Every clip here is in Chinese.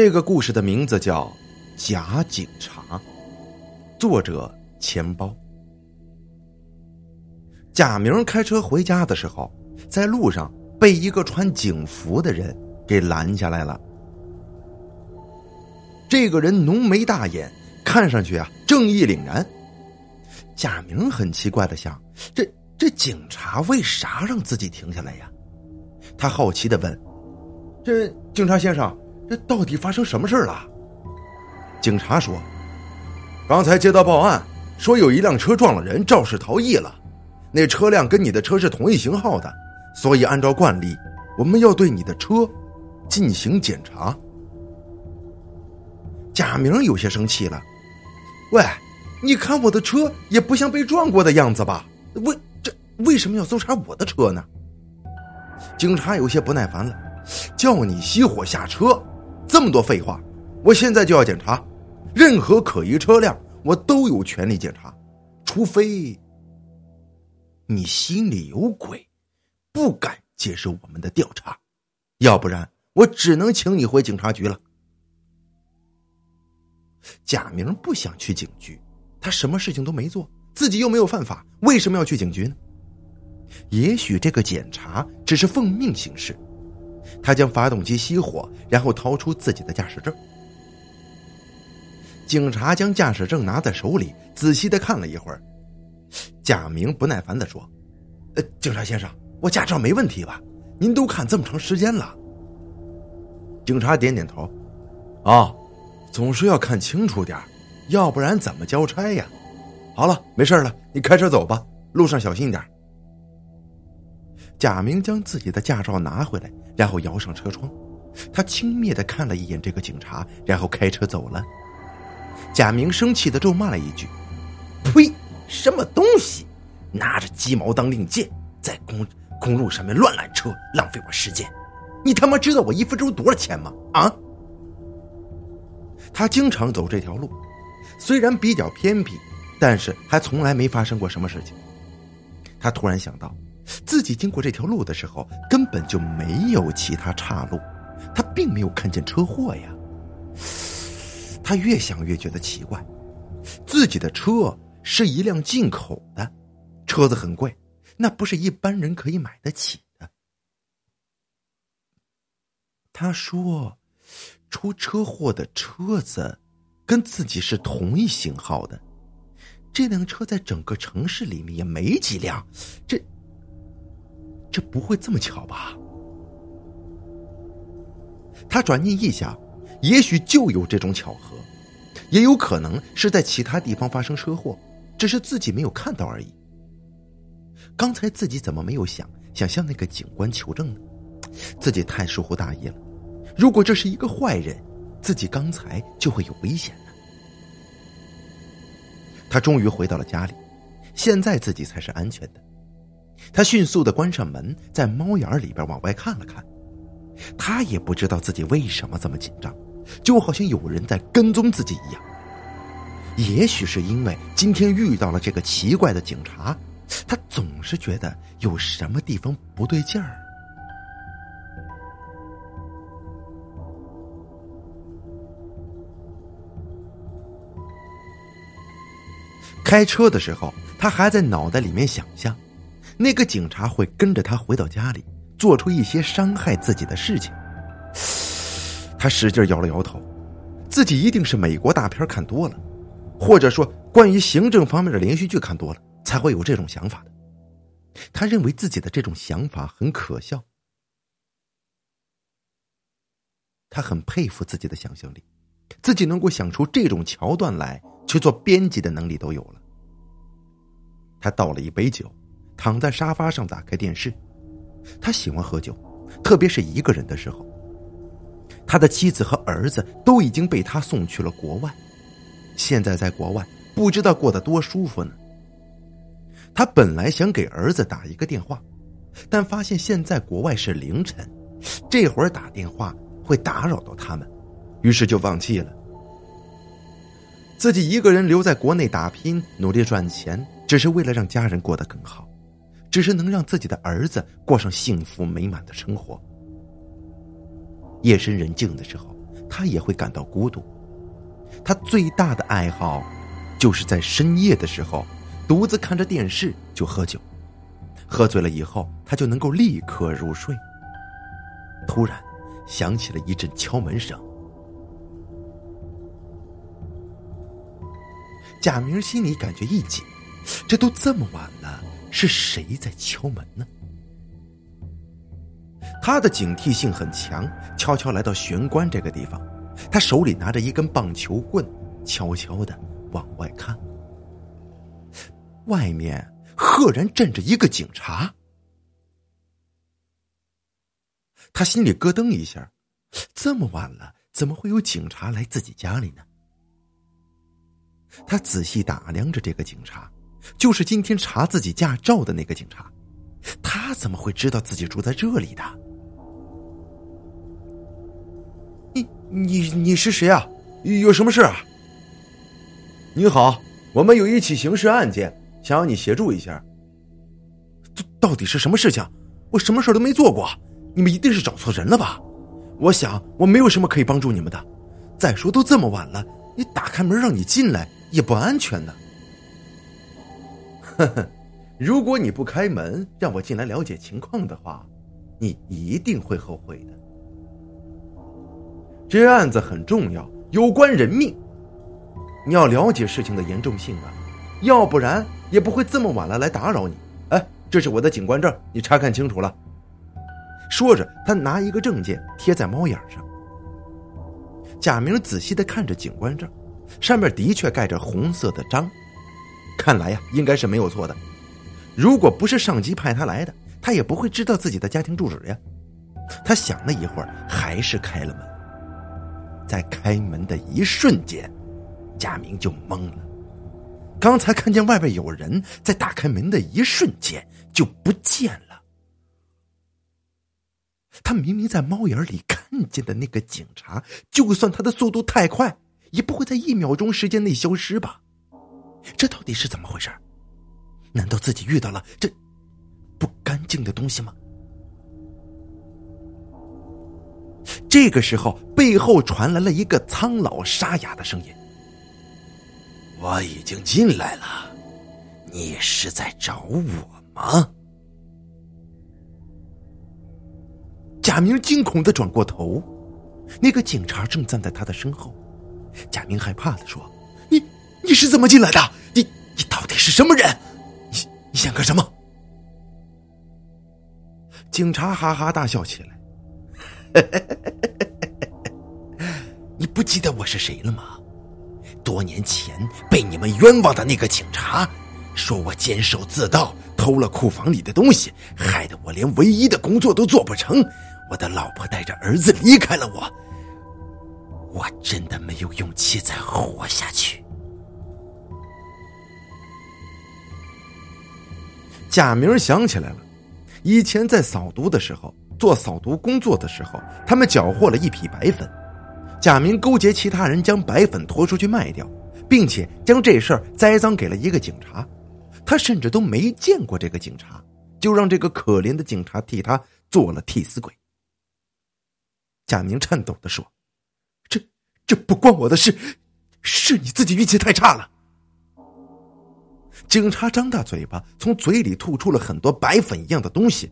这个故事的名字叫《假警察》，作者钱包。贾明开车回家的时候，在路上被一个穿警服的人给拦下来了。这个人浓眉大眼，看上去啊正义凛然。贾明很奇怪的想：这这警察为啥让自己停下来呀？他好奇的问：“这警察先生。”这到底发生什么事了？警察说：“刚才接到报案，说有一辆车撞了人，肇事逃逸了。那车辆跟你的车是同一型号的，所以按照惯例，我们要对你的车进行检查。”贾明有些生气了：“喂，你看我的车也不像被撞过的样子吧？为这为什么要搜查我的车呢？”警察有些不耐烦了：“叫你熄火下车。”这么多废话，我现在就要检查，任何可疑车辆我都有权利检查，除非你心里有鬼，不敢接受我们的调查，要不然我只能请你回警察局了。贾明不想去警局，他什么事情都没做，自己又没有犯法，为什么要去警局呢？也许这个检查只是奉命行事。他将发动机熄火，然后掏出自己的驾驶证。警察将驾驶证拿在手里，仔细的看了一会儿。贾明不耐烦的说：“呃，警察先生，我驾照没问题吧？您都看这么长时间了。”警察点点头：“啊，总是要看清楚点要不然怎么交差呀？好了，没事了，你开车走吧，路上小心点贾明将自己的驾照拿回来。然后摇上车窗，他轻蔑的看了一眼这个警察，然后开车走了。贾明生气的咒骂了一句：“呸！什么东西，拿着鸡毛当令箭，在公公路上面乱拦车，浪费我时间！你他妈知道我一分钟多少钱吗？啊！”他经常走这条路，虽然比较偏僻，但是还从来没发生过什么事情。他突然想到。自己经过这条路的时候，根本就没有其他岔路，他并没有看见车祸呀。他越想越觉得奇怪，自己的车是一辆进口的，车子很贵，那不是一般人可以买得起的。他说，出车祸的车子跟自己是同一型号的，这辆车在整个城市里面也没几辆，这。这不会这么巧吧？他转念一想，也许就有这种巧合，也有可能是在其他地方发生车祸，只是自己没有看到而已。刚才自己怎么没有想想向那个警官求证呢？自己太疏忽大意了。如果这是一个坏人，自己刚才就会有危险了。他终于回到了家里，现在自己才是安全的。他迅速的关上门，在猫眼里边往外看了看，他也不知道自己为什么这么紧张，就好像有人在跟踪自己一样。也许是因为今天遇到了这个奇怪的警察，他总是觉得有什么地方不对劲儿。开车的时候，他还在脑袋里面想象。那个警察会跟着他回到家里，做出一些伤害自己的事情。他使劲摇了摇头，自己一定是美国大片看多了，或者说关于行政方面的连续剧看多了，才会有这种想法的。他认为自己的这种想法很可笑，他很佩服自己的想象力，自己能够想出这种桥段来去做编辑的能力都有了。他倒了一杯酒。躺在沙发上，打开电视。他喜欢喝酒，特别是一个人的时候。他的妻子和儿子都已经被他送去了国外，现在在国外不知道过得多舒服呢。他本来想给儿子打一个电话，但发现现在国外是凌晨，这会儿打电话会打扰到他们，于是就放弃了。自己一个人留在国内打拼，努力赚钱，只是为了让家人过得更好。只是能让自己的儿子过上幸福美满的生活。夜深人静的时候，他也会感到孤独。他最大的爱好，就是在深夜的时候，独自看着电视就喝酒，喝醉了以后，他就能够立刻入睡。突然，响起了一阵敲门声。贾明心里感觉一紧，这都这么晚了，是谁在敲门呢？他的警惕性很强，悄悄来到玄关这个地方，他手里拿着一根棒球棍，悄悄的往外看。外面赫然站着一个警察，他心里咯噔一下，这么晚了，怎么会有警察来自己家里呢？他仔细打量着这个警察，就是今天查自己驾照的那个警察，他怎么会知道自己住在这里的？你你你是谁啊？有什么事啊？你好，我们有一起刑事案件，想要你协助一下。到底是什么事情？我什么事都没做过，你们一定是找错人了吧？我想我没有什么可以帮助你们的。再说都这么晚了，你打开门让你进来。也不安全的。呵呵，如果你不开门让我进来了解情况的话，你一定会后悔的。这案子很重要，有关人命，你要了解事情的严重性啊，要不然也不会这么晚了来打扰你。哎，这是我的警官证，你查看清楚了。说着，他拿一个证件贴在猫眼上。贾明仔细的看着警官证。上面的确盖着红色的章，看来呀，应该是没有错的。如果不是上级派他来的，他也不会知道自己的家庭住址呀。他想了一会儿，还是开了门。在开门的一瞬间，贾明就懵了。刚才看见外边有人，在打开门的一瞬间就不见了。他明明在猫眼里看见的那个警察，就算他的速度太快。也不会在一秒钟时间内消失吧？这到底是怎么回事？难道自己遇到了这不干净的东西吗？这个时候，背后传来了一个苍老沙哑的声音：“我已经进来了，你是在找我吗？”贾明惊恐的转过头，那个警察正站在他的身后。贾明害怕的说：“你你是怎么进来的？你你到底是什么人？你你想干什么？”警察哈哈大笑起来：“ 你不记得我是谁了吗？多年前被你们冤枉的那个警察，说我监守自盗，偷了库房里的东西，害得我连唯一的工作都做不成。我的老婆带着儿子离开了我。”我真的没有勇气再活下去。贾明想起来了，以前在扫毒的时候，做扫毒工作的时候，他们缴获了一批白粉。贾明勾结其他人将白粉拖出去卖掉，并且将这事儿栽赃给了一个警察。他甚至都没见过这个警察，就让这个可怜的警察替他做了替死鬼。贾明颤抖的说。这这不关我的事，是你自己运气太差了。警察张大嘴巴，从嘴里吐出了很多白粉一样的东西。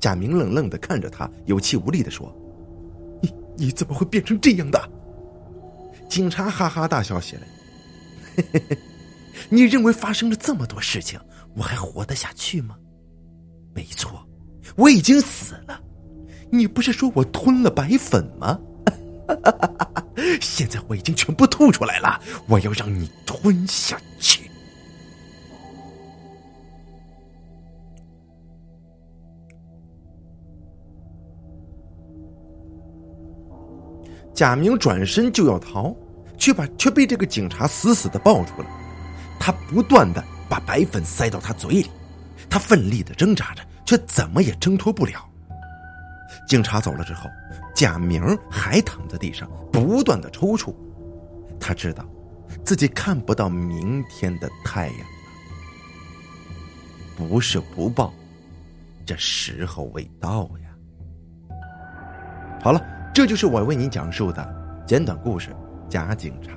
贾明愣愣的看着他，有气无力的说：“你你怎么会变成这样的？”警察哈哈大笑起来：“嘿嘿嘿，你认为发生了这么多事情，我还活得下去吗？没错，我已经死了。你不是说我吞了白粉吗？” 现在我已经全部吐出来了，我要让你吞下去。贾明转身就要逃，却把却被这个警察死死的抱住了。他不断的把白粉塞到他嘴里，他奋力的挣扎着，却怎么也挣脱不了。警察走了之后。贾明还躺在地上，不断的抽搐。他知道，自己看不到明天的太阳了。不是不报，这时候未到呀。好了，这就是我为你讲述的简短故事《假警察》。